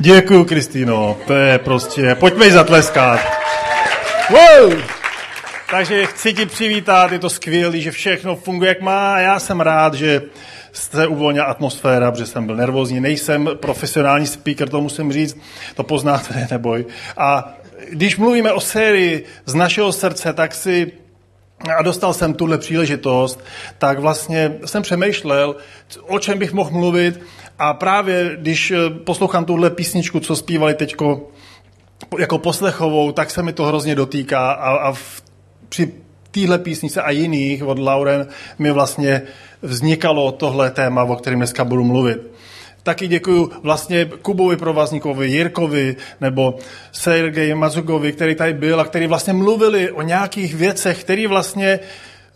Děkuji, Kristýno. To je prostě... Pojďme jí zatleskat. Wow! Takže chci ti přivítat, je to skvělé, že všechno funguje, jak má. Já jsem rád, že se uvolnila atmosféra, protože jsem byl nervózní. Nejsem profesionální speaker, to musím říct, to poznáte, neboj. A když mluvíme o sérii z našeho srdce, tak si a dostal jsem tuhle příležitost, tak vlastně jsem přemýšlel, o čem bych mohl mluvit a právě když poslouchám tuhle písničku, co zpívali teďko jako poslechovou, tak se mi to hrozně dotýká a, a v, při téhle písnice a jiných od Lauren mi vlastně vznikalo tohle téma, o kterém dneska budu mluvit. Taky děkuji vlastně Kubovi Provazníkovi, Jirkovi nebo Sergeji Mazugovi, který tady byl a který vlastně mluvili o nějakých věcech, které vlastně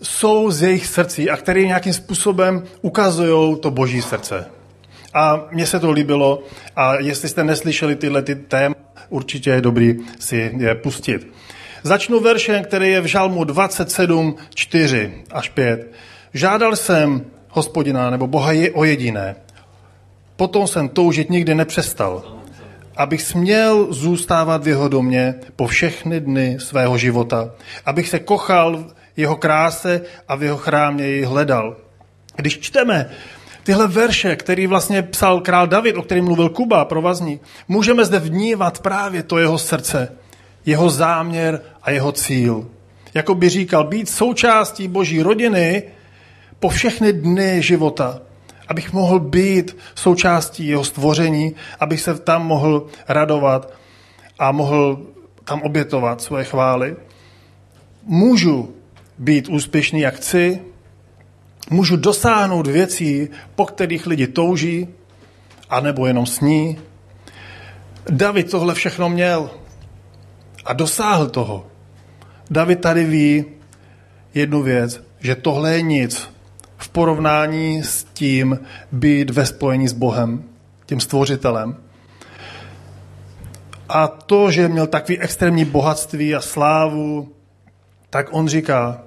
jsou z jejich srdcí a které nějakým způsobem ukazují to boží srdce. A mně se to líbilo a jestli jste neslyšeli tyhle ty téma, určitě je dobrý si je pustit. Začnu veršem, který je v Žalmu 27, 4 až 5. Žádal jsem hospodina nebo Boha je o jediné. Potom jsem toužit nikdy nepřestal, abych směl zůstávat v jeho domě po všechny dny svého života, abych se kochal v jeho kráse a v jeho chrámě jej hledal. Když čteme tyhle verše, který vlastně psal král David, o kterém mluvil Kuba, provazní, můžeme zde vnívat právě to jeho srdce, jeho záměr a jeho cíl. Jako by říkal, být součástí boží rodiny po všechny dny života, abych mohl být součástí jeho stvoření, abych se tam mohl radovat a mohl tam obětovat svoje chvály. Můžu být úspěšný, jak chci, můžu dosáhnout věcí, po kterých lidi touží, anebo jenom sní. David tohle všechno měl a dosáhl toho. David tady ví jednu věc, že tohle je nic v porovnání s tím být ve spojení s Bohem, tím stvořitelem. A to, že měl takový extrémní bohatství a slávu, tak on říká,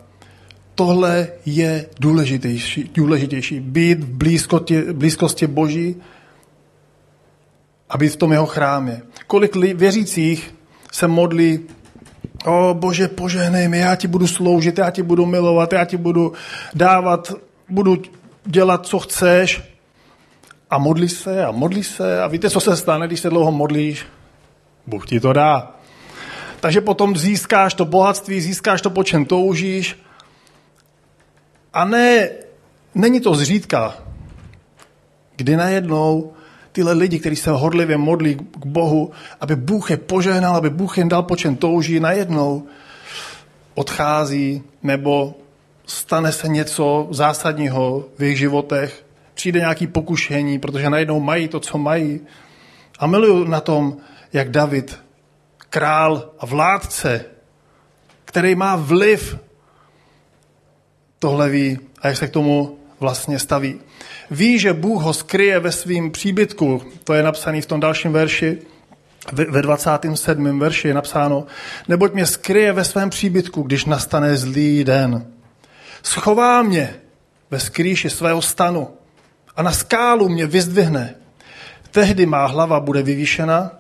tohle je důležitější, důležitější. Být v blízkosti, blízkosti Boží a být v tom jeho chrámě. Kolik věřících se modlí, o Bože, požehnej mi, já ti budu sloužit, já ti budu milovat, já ti budu dávat, budu dělat, co chceš. A modlí se a modlí se a víte, co se stane, když se dlouho modlíš? Bůh ti to dá. Takže potom získáš to bohatství, získáš to, po čem toužíš a ne, není to zřídka, kdy najednou tyhle lidi, kteří se hodlivě modlí k Bohu, aby Bůh je požehnal, aby Bůh jim dal, po čem touží, najednou odchází nebo stane se něco zásadního v jejich životech, přijde nějaký pokušení, protože najednou mají to, co mají. A miluju na tom, jak David, král a vládce, který má vliv tohle ví a jak se k tomu vlastně staví. Ví, že Bůh ho skryje ve svým příbytku, to je napsané v tom dalším verši, ve 27. verši je napsáno, neboť mě skryje ve svém příbytku, když nastane zlý den. Schová mě ve skrýši svého stanu a na skálu mě vyzdvihne. Tehdy má hlava bude vyvýšena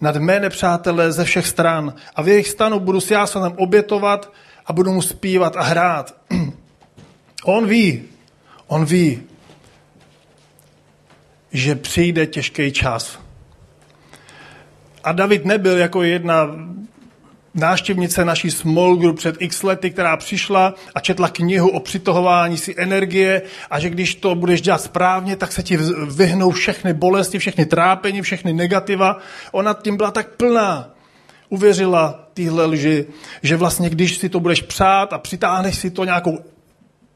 nad mé nepřátelé ze všech stran a v jejich stanu budu s jásanem obětovat a budu mu zpívat a hrát. On ví, on ví, že přijde těžký čas. A David nebyl jako jedna náštěvnice naší small group před x lety, která přišla a četla knihu o přitahování si energie a že když to budeš dělat správně, tak se ti vyhnou všechny bolesti, všechny trápení, všechny negativa. Ona tím byla tak plná uvěřila tyhle lži, že vlastně když si to budeš přát a přitáhneš si to nějakou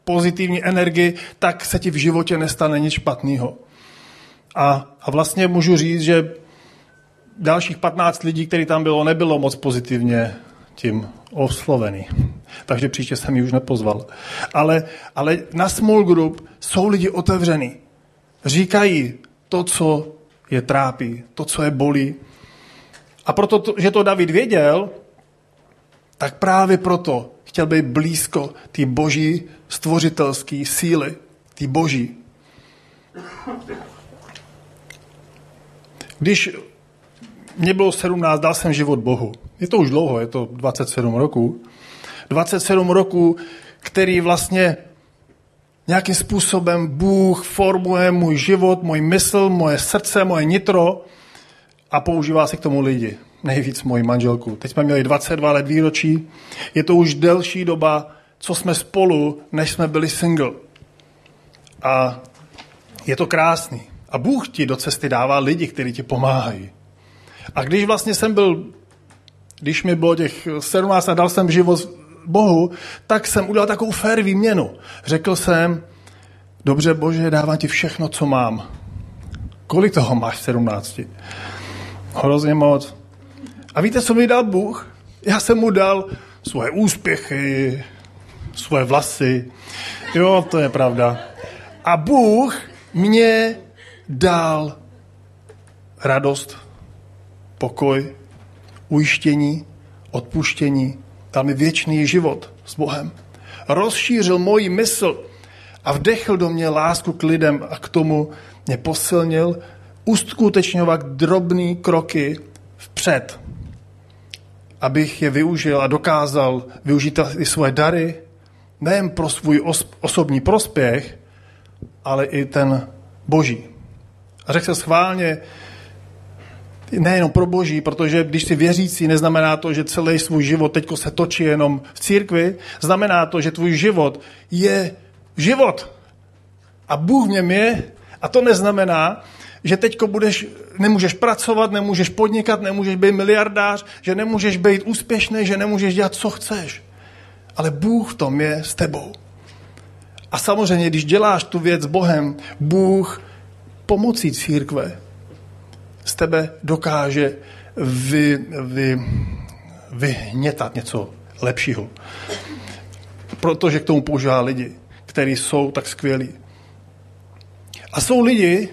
pozitivní energii, tak se ti v životě nestane nic špatného. A, a vlastně můžu říct, že dalších 15 lidí, který tam bylo, nebylo moc pozitivně tím oslovený. Takže příště jsem ji už nepozval. Ale, ale na small group jsou lidi otevřený. Říkají to, co je trápí, to, co je bolí, a proto, že to David věděl, tak právě proto chtěl být blízko té boží stvořitelské síly, té boží. Když mě bylo 17, dal jsem život Bohu. Je to už dlouho, je to 27 roků. 27 roků, který vlastně nějakým způsobem Bůh formuje můj život, můj mysl, moje srdce, moje nitro a používá se k tomu lidi. Nejvíc moji manželku. Teď jsme měli 22 let výročí. Je to už delší doba, co jsme spolu, než jsme byli single. A je to krásný. A Bůh ti do cesty dává lidi, kteří ti pomáhají. A když vlastně jsem byl, když mi bylo těch 17 a dal jsem život Bohu, tak jsem udělal takovou fér výměnu. Řekl jsem, dobře Bože, dávám ti všechno, co mám. Kolik toho máš v 17? Hrozně moc. A víte, co mi dal Bůh? Já jsem mu dal svoje úspěchy, svoje vlasy. Jo, to je pravda. A Bůh mě dal radost, pokoj, ujištění, odpuštění, dal mi věčný život s Bohem. Rozšířil moji mysl a vdechl do mě lásku k lidem a k tomu mě posilnil uskutečňovat drobné kroky vpřed, abych je využil a dokázal využít i svoje dary, nejen pro svůj osobní prospěch, ale i ten boží. A řekl se schválně, nejenom pro boží, protože když si věřící, neznamená to, že celý svůj život teď se točí jenom v církvi, znamená to, že tvůj život je život. A Bůh v něm je a to neznamená, že teďko budeš, nemůžeš pracovat, nemůžeš podnikat, nemůžeš být miliardář, že nemůžeš být úspěšný, že nemůžeš dělat, co chceš. Ale Bůh v tom je s tebou. A samozřejmě, když děláš tu věc s Bohem, Bůh pomocí církve z tebe dokáže vy, vy, vyhnětat něco lepšího. Protože k tomu používá lidi, kteří jsou tak skvělí. A jsou lidi,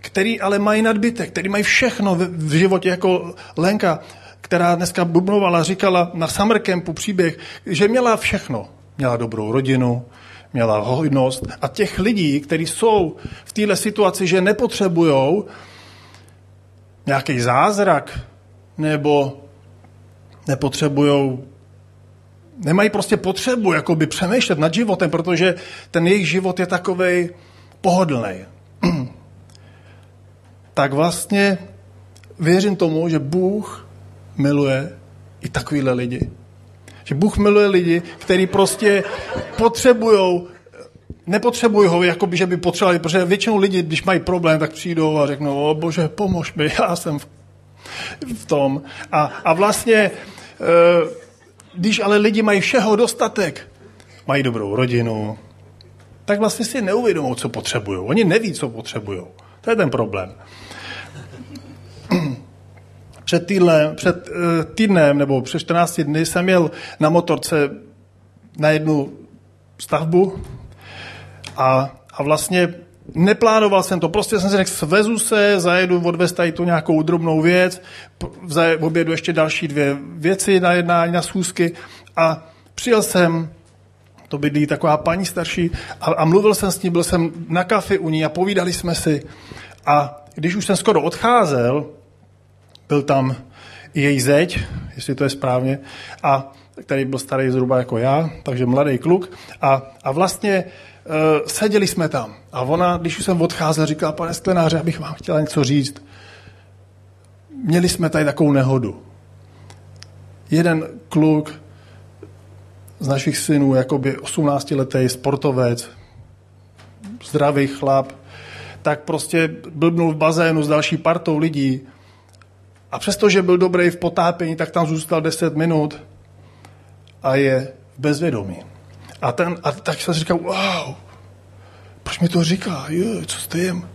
kteří ale mají nadbytek, kteří mají všechno v životě, jako Lenka, která dneska bubnovala, říkala na summer campu příběh, že měla všechno. Měla dobrou rodinu, měla hojnost. A těch lidí, kteří jsou v této situaci, že nepotřebují nějaký zázrak, nebo nepotřebují nemají prostě potřebu jakoby přemýšlet nad životem, protože ten jejich život je takový pohodlný. tak vlastně věřím tomu, že Bůh miluje i takovýhle lidi. Že Bůh miluje lidi, kteří prostě potřebují nepotřebují ho, jako by, že by potřebovali, protože většinou lidi, když mají problém, tak přijdou a řeknou, o bože, pomož mi, já jsem v, v tom. A, a vlastně, e, když ale lidi mají všeho dostatek, mají dobrou rodinu, tak vlastně si neuvědomou, co potřebují. Oni neví, co potřebují. To je ten problém. Před, týdle, před uh, týdnem nebo před 14 dny jsem jel na motorce na jednu stavbu a, a vlastně neplánoval jsem to, prostě jsem si řekl, svezu se, zajedu odvést tady tu nějakou drobnou věc, objedu ještě další dvě věci na jednání, na schůzky a přijel jsem, to bydlí taková paní starší a, a mluvil jsem s ní, byl jsem na kafi u ní a povídali jsme si a když už jsem skoro odcházel, byl tam její zeď, jestli to je správně, a který byl starý zhruba jako já, takže mladý kluk. A, a vlastně uh, seděli jsme tam. A ona, když už jsem odcházel, říkala, pane Sklenáře, abych vám chtěla něco říct. Měli jsme tady takovou nehodu. Jeden kluk z našich synů, jakoby 18-letý sportovec, zdravý chlap, tak prostě blbnul v bazénu s další partou lidí a přestože byl dobrý v potápění, tak tam zůstal 10 minut a je v bezvědomí. A, ten, a tak jsem říkal, wow, proč mi to říká, je, co s tím?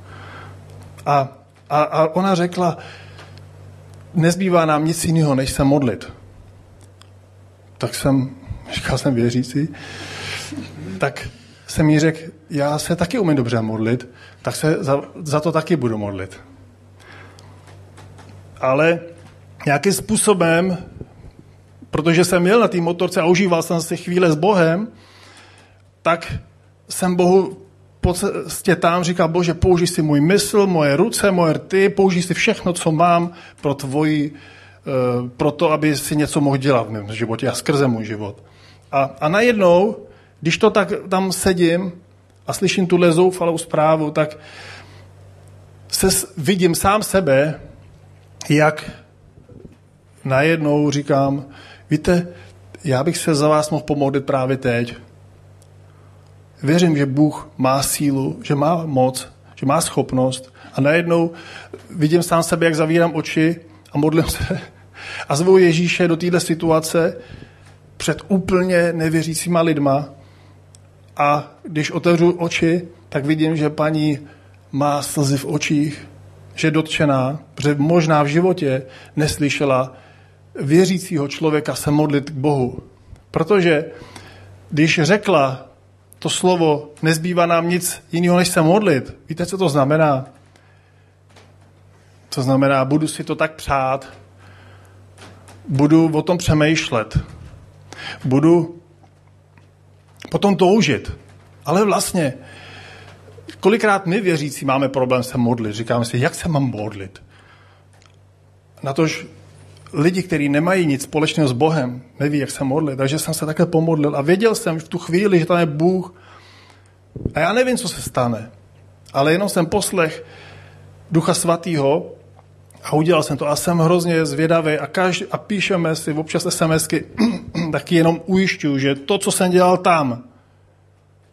A, a, a ona řekla, nezbývá nám nic jiného, než se modlit. Tak jsem, říkal jsem věřící, tak jsem jí řekl, já se taky umím dobře modlit, tak se za, za to taky budu modlit ale nějakým způsobem, protože jsem měl na té motorce a užíval jsem si chvíle s Bohem, tak jsem Bohu po cestě tam říkal, bože, použij si můj mysl, moje ruce, moje rty, použij si všechno, co mám pro tvoji, uh, pro to, aby si něco mohl dělat v mém životě a skrze můj život. A, a najednou, když to tak tam sedím a slyším tuhle zoufalou zprávu, tak se vidím sám sebe, jak najednou říkám, víte, já bych se za vás mohl pomodlit právě teď. Věřím, že Bůh má sílu, že má moc, že má schopnost a najednou vidím sám sebe, jak zavírám oči a modlím se a zvu Ježíše do této situace před úplně nevěřícíma lidma a když otevřu oči, tak vidím, že paní má slzy v očích, že dotčená, protože možná v životě neslyšela věřícího člověka se modlit k Bohu. Protože když řekla to slovo, nezbývá nám nic jiného, než se modlit, víte, co to znamená? To znamená, budu si to tak přát, budu o tom přemýšlet, budu potom toužit. Ale vlastně, kolikrát my věřící máme problém se modlit. Říkáme si, jak se mám modlit? Na tož lidi, kteří nemají nic společného s Bohem, neví, jak se modlit. Takže jsem se také pomodlil a věděl jsem v tu chvíli, že tam je Bůh. A já nevím, co se stane. Ale jenom jsem poslech Ducha Svatého a udělal jsem to a jsem hrozně zvědavý a, každý, a píšeme si občas SMSky, taky jenom ujišťuju, že to, co jsem dělal tam,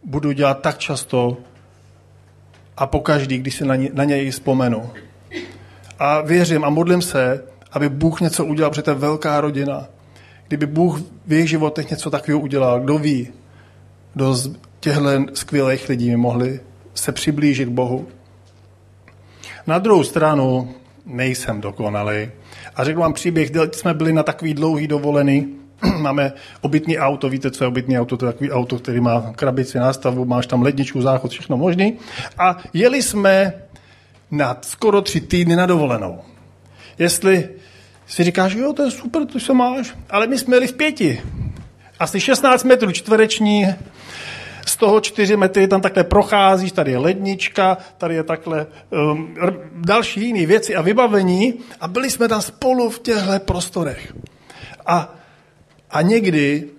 budu dělat tak často a pokaždý, když si na, ně, na něj vzpomenu. A věřím a modlím se, aby Bůh něco udělal, protože to je velká rodina. Kdyby Bůh v jejich životech něco takového udělal, kdo ví, kdo z těchto skvělých lidí by mohli se přiblížit k Bohu. Na druhou stranu nejsem dokonalý. A řeknu vám příběh, jsme byli na takový dlouhý dovolený, máme obytný auto, víte, co je obytný auto, to je takový auto, který má krabici nástavu, máš tam ledničku, záchod, všechno možný. A jeli jsme na skoro tři týdny na dovolenou. Jestli si říkáš, jo, to je super, to se máš, ale my jsme jeli v pěti. Asi 16 metrů čtvereční, z toho čtyři metry tam takhle procházíš, tady je lednička, tady je takhle um, další jiné věci a vybavení a byli jsme tam spolu v těchto prostorech. A, a někdy,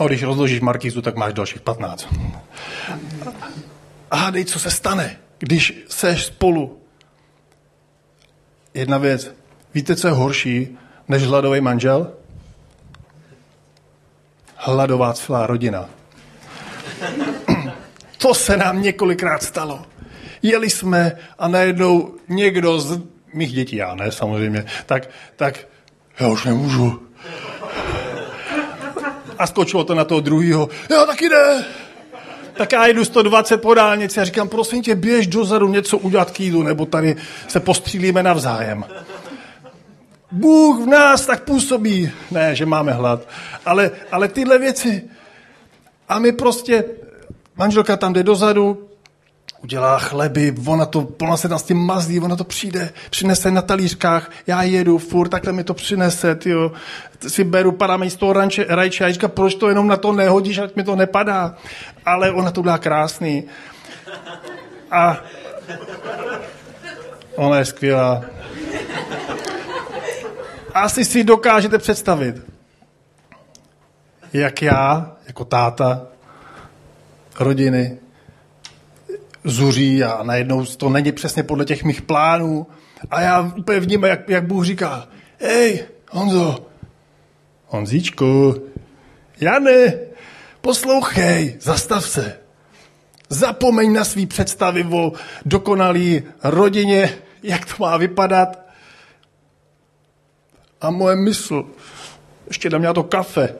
no když rozložíš markízu, tak máš dalších 15. A hádej, co se stane, když seš spolu jedna věc. Víte, co je horší než hladový manžel? Hladová celá rodina. To se nám několikrát stalo. Jeli jsme a najednou někdo z mých dětí, já ne samozřejmě, tak, tak já už nemůžu. A skočilo to na toho druhého. Já taky ne tak já jdu 120 po dálnici a říkám, prosím tě, běž dozadu něco udělat k jídlu, nebo tady se postřílíme navzájem. Bůh v nás tak působí. Ne, že máme hlad. Ale, ale tyhle věci. A my prostě, manželka tam jde dozadu, udělá chleby, ona to, ona se tam s tím mazlí, ona to přijde, přinese na talířkách, já jedu furt, takhle mi to přinese, tyjo. si beru, padá mi z toho ranče, rajče a říká, proč to jenom na to nehodíš, ať mi to nepadá. Ale ona to byla krásný. A ona je skvělá. Asi si dokážete představit, jak já, jako táta rodiny, zuří a najednou to není přesně podle těch mých plánů. A já úplně vnímám, jak, jak Bůh říká, hej, Honzo, Honzíčku, Jane, poslouchej, zastav se. Zapomeň na svý představy o dokonalý rodině, jak to má vypadat. A moje mysl, ještě dám to kafe,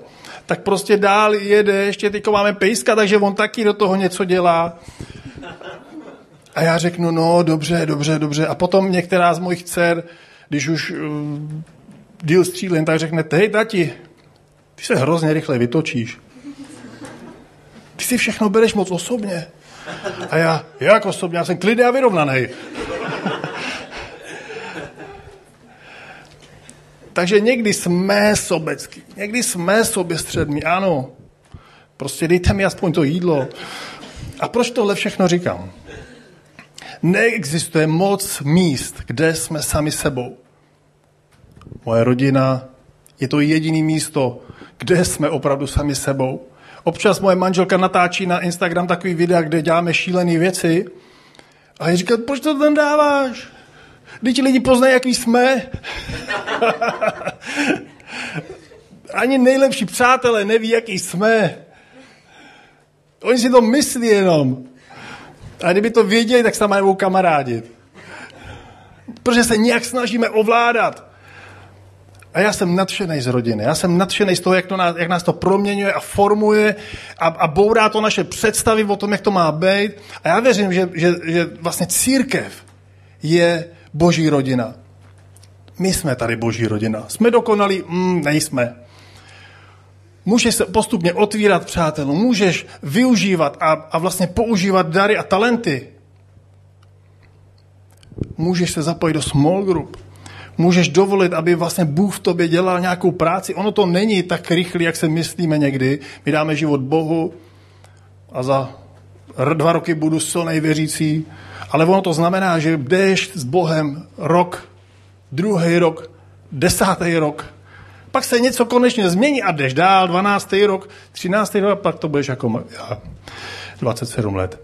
tak prostě dál jede, ještě teďko máme pejska, takže on taky do toho něco dělá. A já řeknu, no dobře, dobře, dobře. A potom některá z mojich dcer, když už uh, díl střílím, tak řekne, hej tati, ty se hrozně rychle vytočíš. Ty si všechno bereš moc osobně. A já, jak osobně? Já jsem klidný a vyrovnaný. Takže někdy jsme sobecký, někdy jsme soběstřední, ano. Prostě dejte mi aspoň to jídlo. A proč tohle všechno říkám? Neexistuje moc míst, kde jsme sami sebou. Moje rodina je to jediné místo, kde jsme opravdu sami sebou. Občas moje manželka natáčí na Instagram takový videa, kde děláme šílené věci. A já říkám, proč to tam dáváš? Když lidi poznají, jaký jsme. Ani nejlepší přátelé neví, jaký jsme. Oni si to myslí jenom. A kdyby to věděli, tak se tam mají kamarádit. Protože se nějak snažíme ovládat. A já jsem nadšený z rodiny. Já jsem nadšený z toho, jak, to nás, jak nás to proměňuje a formuje a, a bourá to naše představy o tom, jak to má být. A já věřím, že, že, že vlastně církev je boží rodina. My jsme tady boží rodina. Jsme dokonalí? Mm, nejsme. Můžeš se postupně otvírat přátelům, můžeš využívat a, a vlastně používat dary a talenty. Můžeš se zapojit do small group. Můžeš dovolit, aby vlastně Bůh v tobě dělal nějakou práci. Ono to není tak rychle, jak se myslíme někdy. My dáme život Bohu a za dva roky budu silnej věřící. Ale ono to znamená, že jdeš s Bohem rok, druhý rok, desátý rok, pak se něco konečně změní a jdeš dál, 12. rok, 13. rok a pak to budeš jako já, 27 let.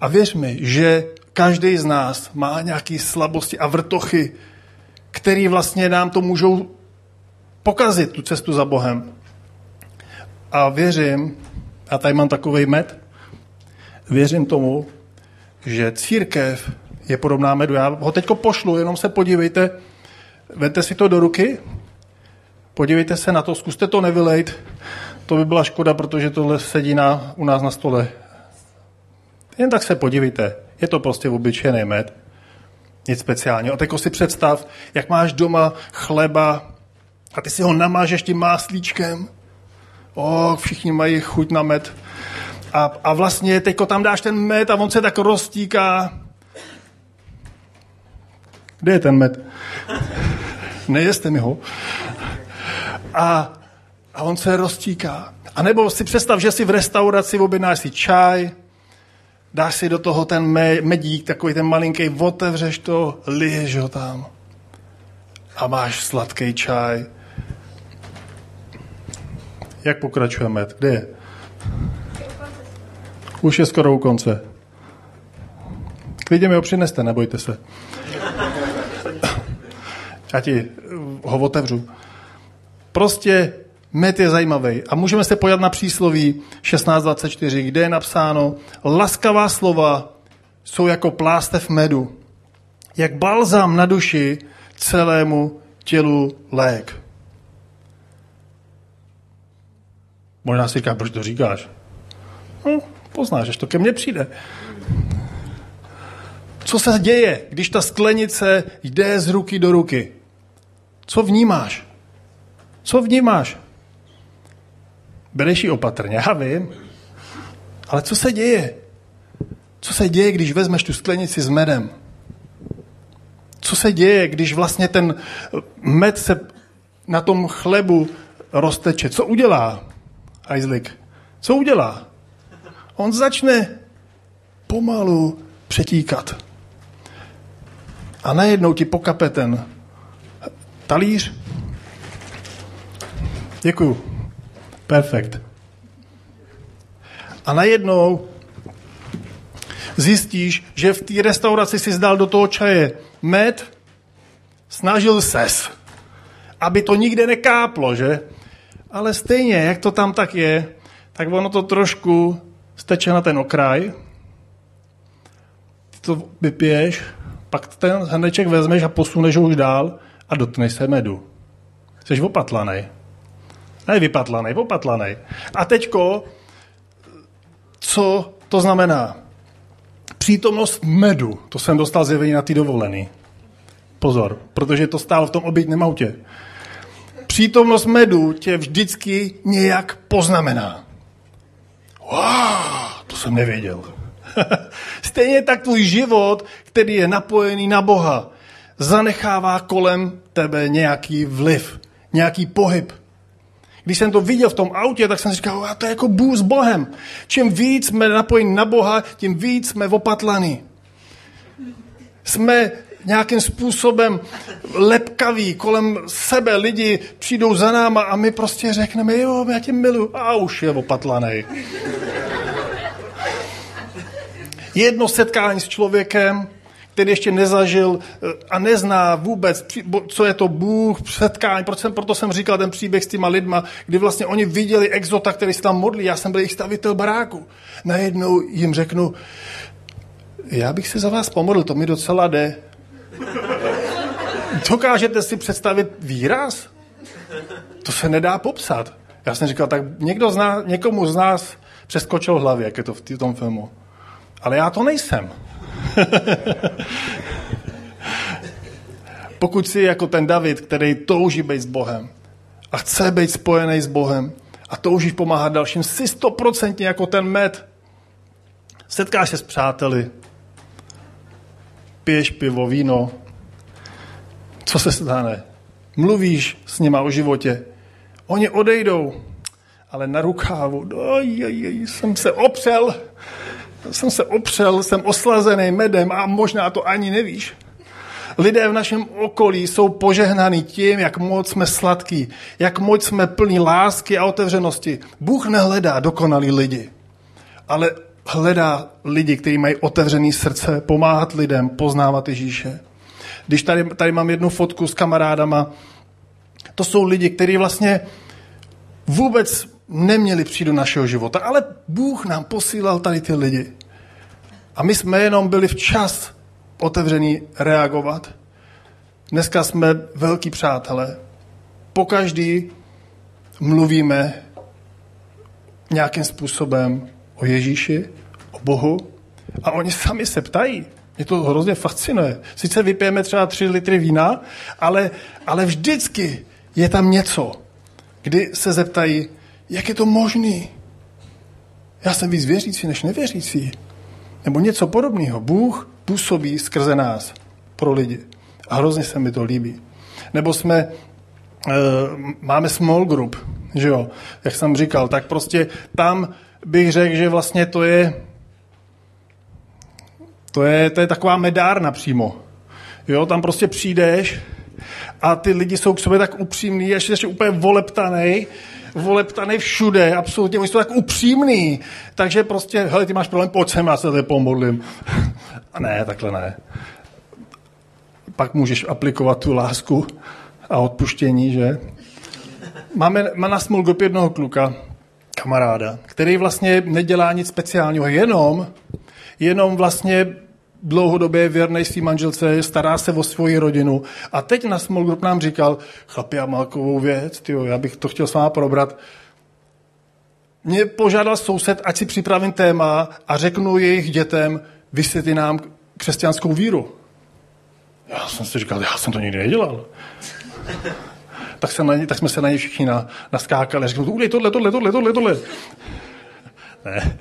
A věř mi, že každý z nás má nějaké slabosti a vrtochy, které vlastně nám to můžou pokazit, tu cestu za Bohem. A věřím, a tady mám takový med, věřím tomu, že církev je podobná medu. Já ho teďko pošlu, jenom se podívejte, vete si to do ruky Podívejte se na to, zkuste to nevylejt. To by byla škoda, protože tohle sedí na, u nás na stole. Jen tak se podívejte. Je to prostě obyčejný med. Nic speciálního. A teď si představ, jak máš doma chleba a ty si ho namážeš tím máslíčkem. O, všichni mají chuť na med. A, a vlastně teďko tam dáš ten med a on se tak roztíká. Kde je ten med? Nejeste mi ho a, a on se roztíká. A nebo si představ, že si v restauraci objednáš si čaj, dáš si do toho ten medík, takový ten malinký, otevřeš to, liješ ho tam a máš sladký čaj. Jak pokračujeme? Kde je? Už je skoro u konce. Klidně mi ho přineste, nebojte se. Já ti ho otevřu. Prostě med je zajímavý. A můžeme se pojat na přísloví 16.24, kde je napsáno, laskavá slova jsou jako plástev medu, jak balzám na duši celému tělu lék. Možná si říká, proč to říkáš? No, poznáš, až to ke mně přijde. Co se děje, když ta sklenice jde z ruky do ruky? Co vnímáš? Co vnímáš? Bereš ji opatrně, já vím. Ale co se děje? Co se děje, když vezmeš tu sklenici s medem? Co se děje, když vlastně ten med se na tom chlebu rozteče? Co udělá Isaac? Co udělá? On začne pomalu přetíkat. A najednou ti pokape ten talíř Děkuju. Perfekt. A najednou zjistíš, že v té restauraci si zdal do toho čaje med, snažil ses, aby to nikde nekáplo, že? Ale stejně, jak to tam tak je, tak ono to trošku steče na ten okraj, ty to vypiješ, pak ten hrneček vezmeš a posuneš ho už dál a dotkneš se medu. Jsi opatlaný. Ne vypatlanej, popatlanej. A teďko, co to znamená? Přítomnost medu, to jsem dostal zjevení na ty dovolený. Pozor, protože to stálo v tom obytném autě. Přítomnost medu tě vždycky nějak poznamená. Wow, to jsem nevěděl. Stejně tak tvůj život, který je napojený na Boha, zanechává kolem tebe nějaký vliv, nějaký pohyb. Když jsem to viděl v tom autě, tak jsem si říkal, a to je jako Bůh s Bohem. Čím víc jsme napojeni na Boha, tím víc jsme opatlaní. Jsme nějakým způsobem lepkaví kolem sebe, lidi přijdou za náma a my prostě řekneme, jo, já tě miluji, a už je opatlaný. Jedno setkání s člověkem, který ještě nezažil eh, a nezná vůbec, co je to Bůh, setkání. Proto jsem, proto jsem říkal ten příběh s těma lidma, kdy vlastně oni viděli exota, který se tam modlí. Já jsem byl jejich stavitel baráku. Najednou jim řeknu, já bych se za vás pomodlil, to mi docela jde. Dokážete si představit výraz? To se nedá popsat. Já jsem říkal, tak někdo z nás, někomu z nás přeskočil hlavě, jak je to v tom filmu. Ale já to nejsem. Pokud jsi jako ten David, který touží být s Bohem a chce být spojený s Bohem a toužíš pomáhat dalším, jsi stoprocentně jako ten med. Setkáš se s přáteli, piješ pivo, víno, co se stane? Mluvíš s nima o životě. Oni odejdou, ale na rukávu, oj, oj, oj, jsem se opřel, jsem se opřel, jsem oslazený medem a možná to ani nevíš. Lidé v našem okolí jsou požehnaní tím, jak moc jsme sladký, jak moc jsme plní lásky a otevřenosti. Bůh nehledá dokonalý lidi, ale hledá lidi, kteří mají otevřený srdce, pomáhat lidem, poznávat Ježíše. Když tady, tady mám jednu fotku s kamarádama, to jsou lidi, kteří vlastně vůbec neměli přijít do našeho života, ale Bůh nám posílal tady ty lidi. A my jsme jenom byli včas otevření reagovat. Dneska jsme velký přátelé. Pokaždý mluvíme nějakým způsobem o Ježíši, o Bohu a oni sami se ptají. Mě to hrozně fascinuje. Sice vypijeme třeba tři litry vína, ale, ale vždycky je tam něco, kdy se zeptají, jak je to možný? Já jsem víc věřící než nevěřící. Nebo něco podobného. Bůh působí skrze nás pro lidi. A hrozně se mi to líbí. Nebo jsme, e, máme small group, že jo, jak jsem říkal, tak prostě tam bych řekl, že vlastně to je, to je, to je taková medárna přímo. Jo, tam prostě přijdeš a ty lidi jsou k sobě tak upřímní, ještě, ještě úplně voleptanej, voleptaný všude, absolutně, oni jsou tak upřímný, takže prostě, hele, ty máš problém, pojď sem, já se tady pomodlím. A ne, takhle ne. Pak můžeš aplikovat tu lásku a odpuštění, že? Máme, má na small jednoho kluka, kamaráda, který vlastně nedělá nic speciálního, jenom, jenom vlastně dlouhodobě je věrný svým manželce, stará se o svoji rodinu. A teď na Small Group nám říkal, chlapi, já mám takovou věc, tyjo, já bych to chtěl s váma probrat. Mě požádal soused, ať si připravím téma a řeknu jejich dětem, vysvětli nám křesťanskou víru. Já jsem si říkal, já jsem to nikdy nedělal. tak, se na ně, tak jsme se na ně všichni na, naskákali řekl, udělej tohle, tohle, tohle, tohle, tohle. ne.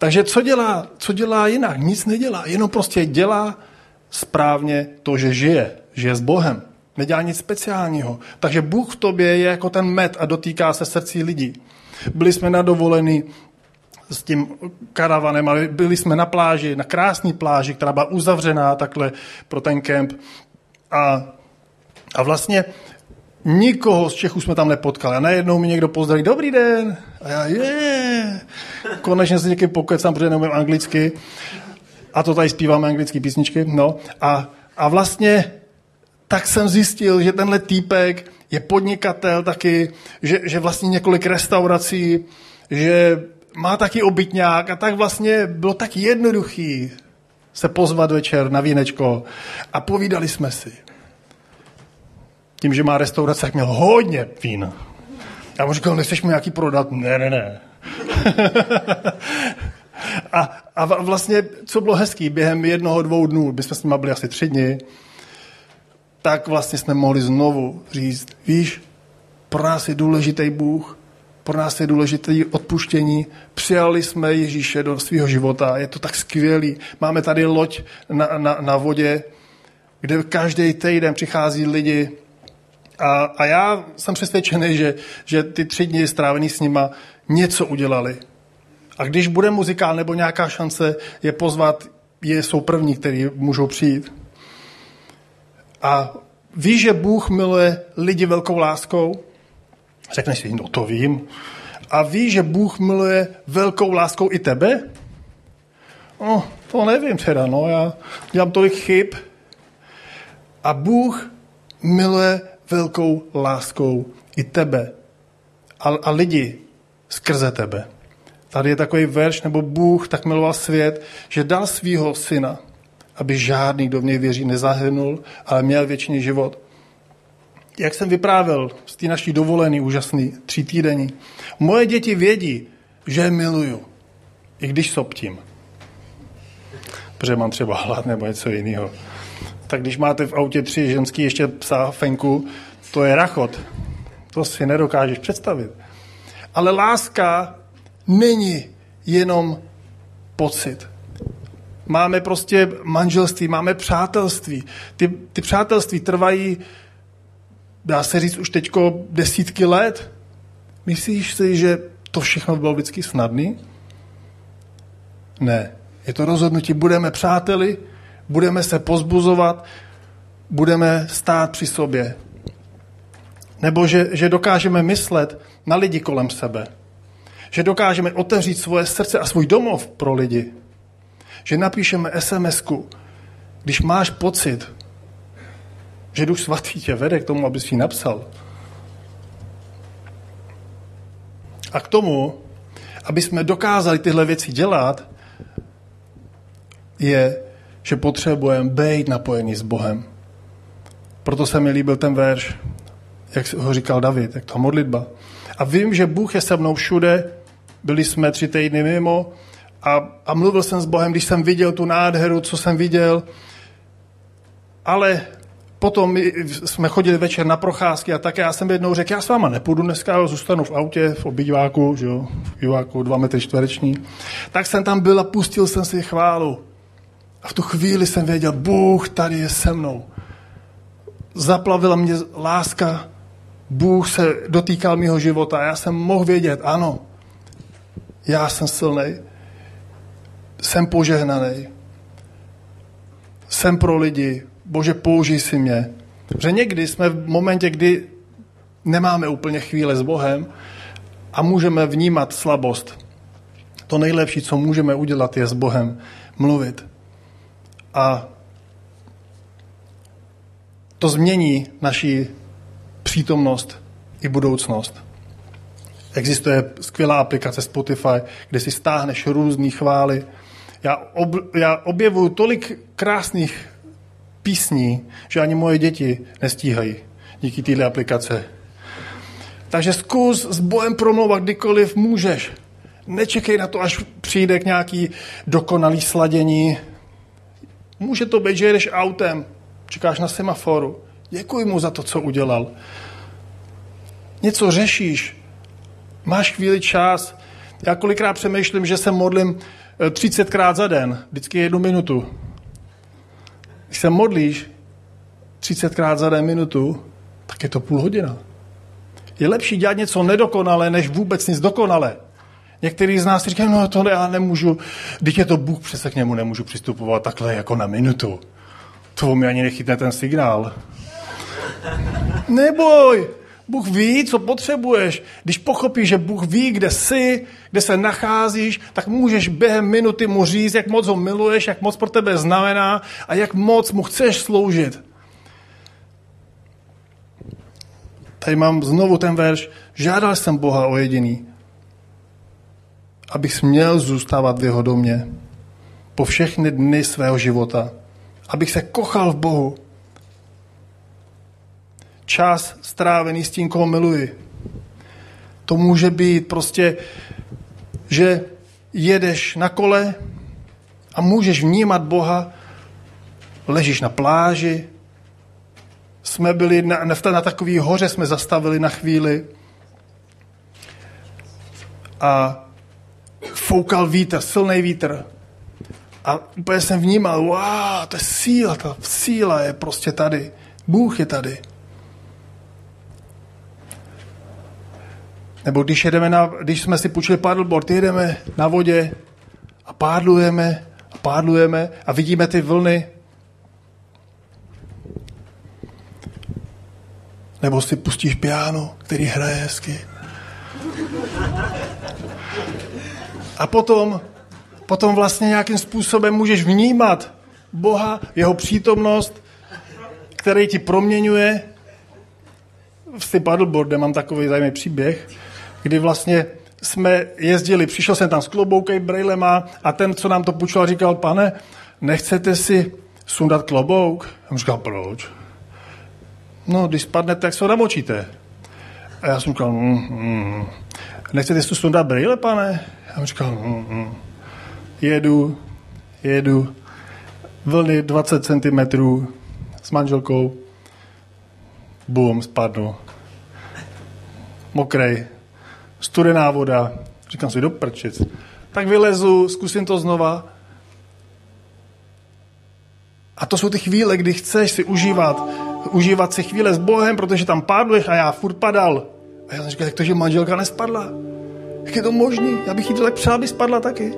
Takže co dělá, co dělá jinak? Nic nedělá, jenom prostě dělá správně to, že žije, žije s Bohem. Nedělá nic speciálního. Takže Bůh v tobě je jako ten med a dotýká se srdcí lidí. Byli jsme na dovolený s tím karavanem, ale byli jsme na pláži, na krásné pláži, která byla uzavřená takhle pro ten kemp. A, a vlastně Nikoho z Čechů jsme tam nepotkali. A najednou mi někdo pozdraví, dobrý den. A já, je, konečně se někým pokecám, protože neumím anglicky. A to tady zpíváme anglické písničky. No. A, a vlastně tak jsem zjistil, že tenhle týpek je podnikatel taky, že, že vlastně několik restaurací, že má taky obytňák a tak vlastně bylo tak jednoduchý se pozvat večer na vínečko a povídali jsme si tím, že má restaurace, tak měl hodně vín. Já mu říkal, nechceš mi nějaký prodat? Ne, ne, ne. a, a vlastně, co bylo hezký, během jednoho, dvou dnů, jsme s nimi byli asi tři dny, tak vlastně jsme mohli znovu říct, víš, pro nás je důležitý Bůh, pro nás je důležité odpuštění. Přijali jsme Ježíše do svého života, je to tak skvělý. Máme tady loď na, na, na vodě, kde každý týden přichází lidi A, a já jsem přesvědčený, že, že ty tři dny strávený s nima něco udělali. A když bude muzikál nebo nějaká šance je pozvat, je, jsou první, kteří můžou přijít. A víš, že Bůh miluje lidi velkou láskou? Řekneš si, no to vím. A víš, že Bůh miluje velkou láskou i tebe? No, to nevím teda, no, já dělám tolik chyb. A Bůh miluje velkou láskou i tebe a, a lidi skrze tebe. Tady je takový verš, nebo Bůh tak miloval svět, že dal svého syna, aby žádný, kdo v něj věří, nezahynul, ale měl věčný život. Jak jsem vyprávěl z té naší dovolený, úžasný, tří týdení, moje děti vědí, že je miluju, i když soptím. Protože mám třeba hlad nebo něco jiného. Tak když máte v autě tři ženský ještě psa fenku, to je rachot. To si nedokážeš představit. Ale láska není jenom pocit. Máme prostě manželství, máme přátelství. Ty, ty přátelství trvají, dá se říct, už teďko desítky let. Myslíš si, že to všechno bylo vždycky snadný? Ne. Je to rozhodnutí, budeme přáteli, budeme se pozbuzovat, budeme stát při sobě. Nebo že, že dokážeme myslet na lidi kolem sebe. Že dokážeme otevřít svoje srdce a svůj domov pro lidi. Že napíšeme sms když máš pocit, že Duch Svatý tě vede k tomu, abys ji napsal. A k tomu, aby jsme dokázali tyhle věci dělat, je, že potřebujeme být napojení s Bohem. Proto se mi líbil ten verš, jak ho říkal David, jak to modlitba. A vím, že Bůh je se mnou všude, byli jsme tři týdny mimo a, a mluvil jsem s Bohem, když jsem viděl tu nádheru, co jsem viděl, ale potom jsme chodili večer na procházky a tak já jsem jednou řekl, já s váma nepůjdu dneska, zůstanu v autě, v obýváku, že jo, v obýváku dva metry čtvereční. Tak jsem tam byl a pustil jsem si chválu. A v tu chvíli jsem věděl, Bůh tady je se mnou. Zaplavila mě láska, Bůh se dotýkal mého života a já jsem mohl vědět, ano, já jsem silný, jsem požehnaný, jsem pro lidi, Bože, použij si mě. Že někdy jsme v momentě, kdy nemáme úplně chvíle s Bohem a můžeme vnímat slabost. To nejlepší, co můžeme udělat, je s Bohem mluvit. A to změní naši přítomnost i budoucnost. Existuje skvělá aplikace Spotify, kde si stáhneš různé chvály. Já, ob, já objevuju tolik krásných písní, že ani moje děti nestíhají díky této aplikace. Takže zkus s Bohem promlouvat kdykoliv můžeš. Nečekej na to, až přijde k nějaký dokonalý sladění. Může to být, že jedeš autem, čekáš na semaforu. Děkuji mu za to, co udělal. Něco řešíš, máš chvíli čas. Já kolikrát přemýšlím, že se modlím 30krát eh, za den, vždycky jednu minutu. Když se modlíš 30krát za den minutu, tak je to půl hodina. Je lepší dělat něco nedokonale, než vůbec nic dokonale. Některý z nás říkají, no to já nemůžu, když je to Bůh, přece k němu nemůžu přistupovat takhle jako na minutu. To mi ani nechytne ten signál. Neboj, Bůh ví, co potřebuješ. Když pochopíš, že Bůh ví, kde jsi, kde se nacházíš, tak můžeš během minuty mu říct, jak moc ho miluješ, jak moc pro tebe znamená a jak moc mu chceš sloužit. Tady mám znovu ten verš. Žádal jsem Boha o jediný, abych směl zůstávat v jeho domě po všechny dny svého života. Abych se kochal v Bohu čas strávený s tím, koho miluji. To může být prostě, že jedeš na kole a můžeš vnímat Boha, ležíš na pláži, jsme byli na, na, na takový hoře, jsme zastavili na chvíli a foukal vítr, silný vítr. A úplně jsem vnímal, wow, to je síla, ta síla je prostě tady. Bůh je tady. Nebo když, jedeme na, když jsme si půjčili paddleboard, jedeme na vodě a pádlujeme a pádlujeme a vidíme ty vlny. Nebo si pustíš piano, který hraje hezky. A potom, potom vlastně nějakým způsobem můžeš vnímat Boha, jeho přítomnost, který ti proměňuje. S tím paddleboardem mám takový zajímavý příběh, kdy vlastně jsme jezdili, přišel jsem tam s kloboukem, brejlema a ten, co nám to půjčoval, říkal, pane, nechcete si sundat klobouk? Já mu říkal, proč? No, když spadnete, tak se ho namočíte. A já jsem říkal, mm, mm. nechcete si sundat brejle, pane? Já říkal, mm, mm. jedu, jedu, vlny 20 cm s manželkou, bum, spadnu. Mokrej, studená voda, říkám si, do prčic. Tak vylezu, zkusím to znova. A to jsou ty chvíle, kdy chceš si užívat, užívat si chvíle s Bohem, protože tam pádluješ a já furt padal. A já jsem říkal, jak to, že manželka nespadla? Jak je to možný? Já bych jí to tak přál, aby spadla taky.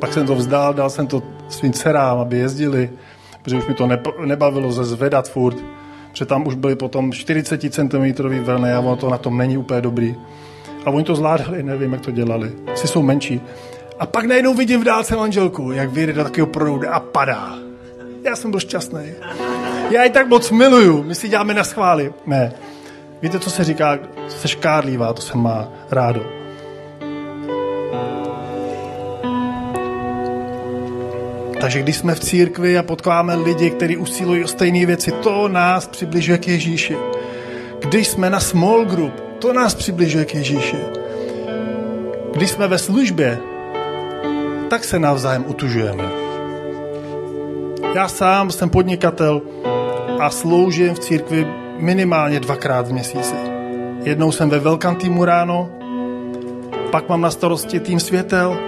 Pak jsem to vzdál, dal jsem to svým dcerám, aby jezdili, protože už mi to nebavilo ze zvedat furt, protože tam už byly potom 40 cm vlny a ono to na tom není úplně dobrý. A oni to zvládali, nevím, jak to dělali. Si jsou menší. A pak najednou vidím v dálce manželku, jak vyjde do takového proudu a padá. Já jsem byl šťastný. Já ji tak moc miluju. My si děláme na schvály. Ne. Víte, co se říká? Jsi škádlivá, to se má rádo. Takže když jsme v církvi a potkáváme lidi, kteří usilují o stejné věci, to nás přibližuje k Ježíši. Když jsme na small group, to nás přibližuje k Ježíši. Když jsme ve službě, tak se navzájem utužujeme. Já sám jsem podnikatel a sloužím v církvi minimálně dvakrát v měsíci. Jednou jsem ve velkém týmu ráno, pak mám na starosti tým světel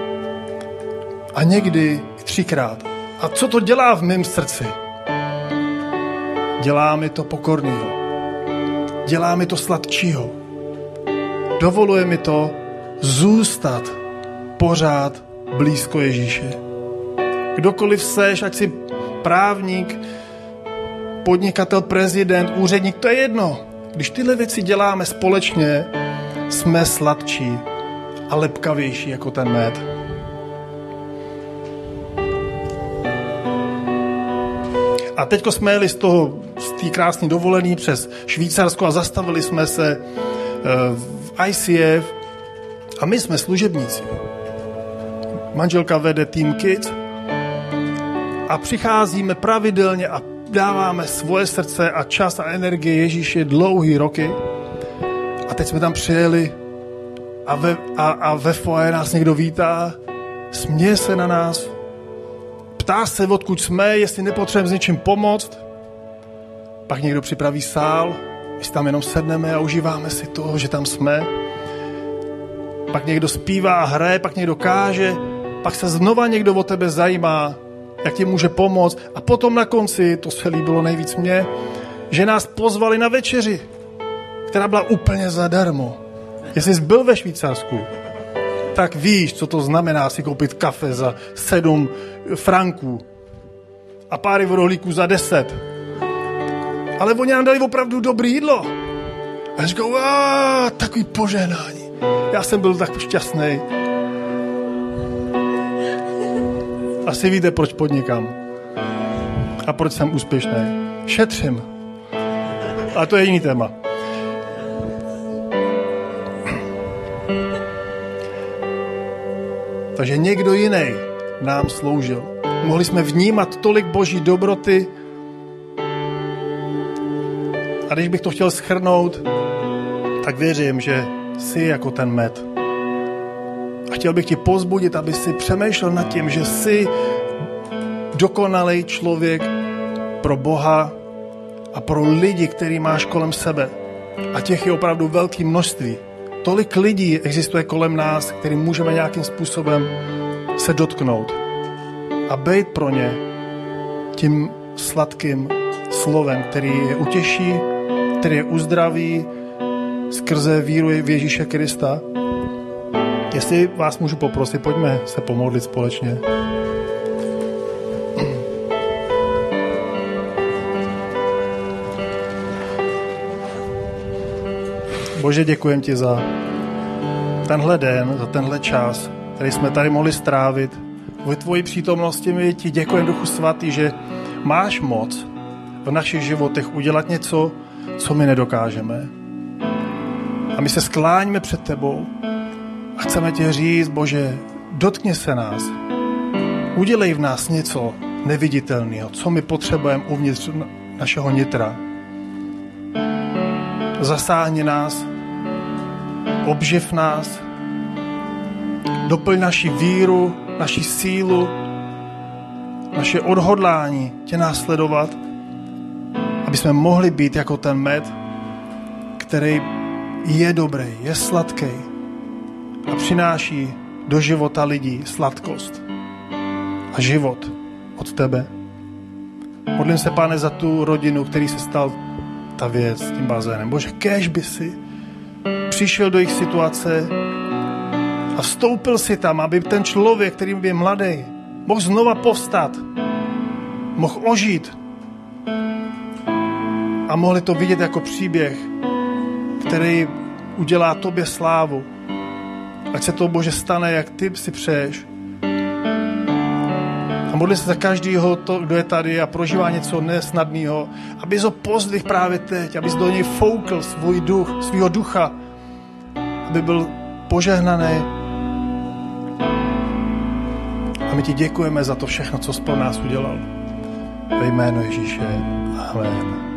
a někdy třikrát. A co to dělá v mém srdci? Dělá mi to pokornýho. Dělá mi to sladčího. Dovoluje mi to zůstat pořád blízko Ježíše. Kdokoliv seš, ať si právník, podnikatel, prezident, úředník, to je jedno. Když tyhle věci děláme společně, jsme sladčí a lepkavější jako ten med. A teď jsme jeli z toho, z té krásné dovolený přes Švýcarsko a zastavili jsme se eh, v ICF a my jsme služebníci. Manželka vede Team Kids a přicházíme pravidelně a dáváme svoje srdce a čas a energie Ježíše dlouhý roky. A teď jsme tam přijeli a ve, a, a ve foje nás někdo vítá, směje se na nás, ptá se, odkud jsme, jestli nepotřebujeme s něčím pomoct. Pak někdo připraví sál, my si tam jenom sedneme a užíváme si to, že tam jsme. Pak někdo zpívá a hraje, pak někdo káže, pak se znova někdo o tebe zajímá, jak ti může pomoct. A potom na konci, to se líbilo nejvíc mě, že nás pozvali na večeři, která byla úplně zadarmo. Jestli jsi byl ve Švýcarsku, tak víš, co to znamená si koupit kafe za sedm franků a páry rohlíků za deset. Ale oni nám dali opravdu dobré jídlo. A říkal, takový požehnání. Já jsem byl tak šťastný. Asi víte, proč podnikám. A proč jsem úspěšný. Šetřím. A to je jiný téma. Takže někdo jiný nám sloužil. Mohli jsme vnímat tolik boží dobroty. A když bych to chtěl schrnout, tak věřím, že jsi jako ten med. A chtěl bych ti pozbudit, aby si přemýšlel nad tím, že jsi dokonalý člověk pro Boha a pro lidi, který máš kolem sebe. A těch je opravdu velké množství. Tolik lidí existuje kolem nás, kterým můžeme nějakým způsobem se dotknout a být pro ně tím sladkým slovem, který je utěší, který je uzdraví skrze víru v Ježíše Krista. Jestli vás můžu poprosit, pojďme se pomodlit společně. Bože, děkujem ti za tenhle den, za tenhle čas, který jsme tady mohli strávit. V tvoji přítomnosti my ti děkujeme, Duchu Svatý, že máš moc v našich životech udělat něco, co my nedokážeme. A my se skláníme před tebou a chceme ti říct, Bože, dotkni se nás. Udělej v nás něco neviditelného, co my potřebujeme uvnitř našeho nitra. Zasáhni nás, obživ nás, doplň naši víru, naši sílu, naše odhodlání tě následovat, aby jsme mohli být jako ten med, který je dobrý, je sladký a přináší do života lidí sladkost a život od tebe. Modlím se, pane, za tu rodinu, který se stal ta věc s tím bazénem. Bože, kež by si přišel do jejich situace a vstoupil si tam, aby ten člověk, který je mladý, mohl znova povstat, mohl ožít a mohli to vidět jako příběh, který udělá tobě slávu. Ať se to, Bože, stane, jak ty si přeješ. A modli se za každého, to, kdo je tady a prožívá něco nesnadného, aby ho pozdvih právě teď, aby do něj foukl svůj duch, svého ducha, aby byl požehnaný. A my ti děkujeme za to všechno, co jsi pro nás udělal. Ve jméno Ježíše. Amen.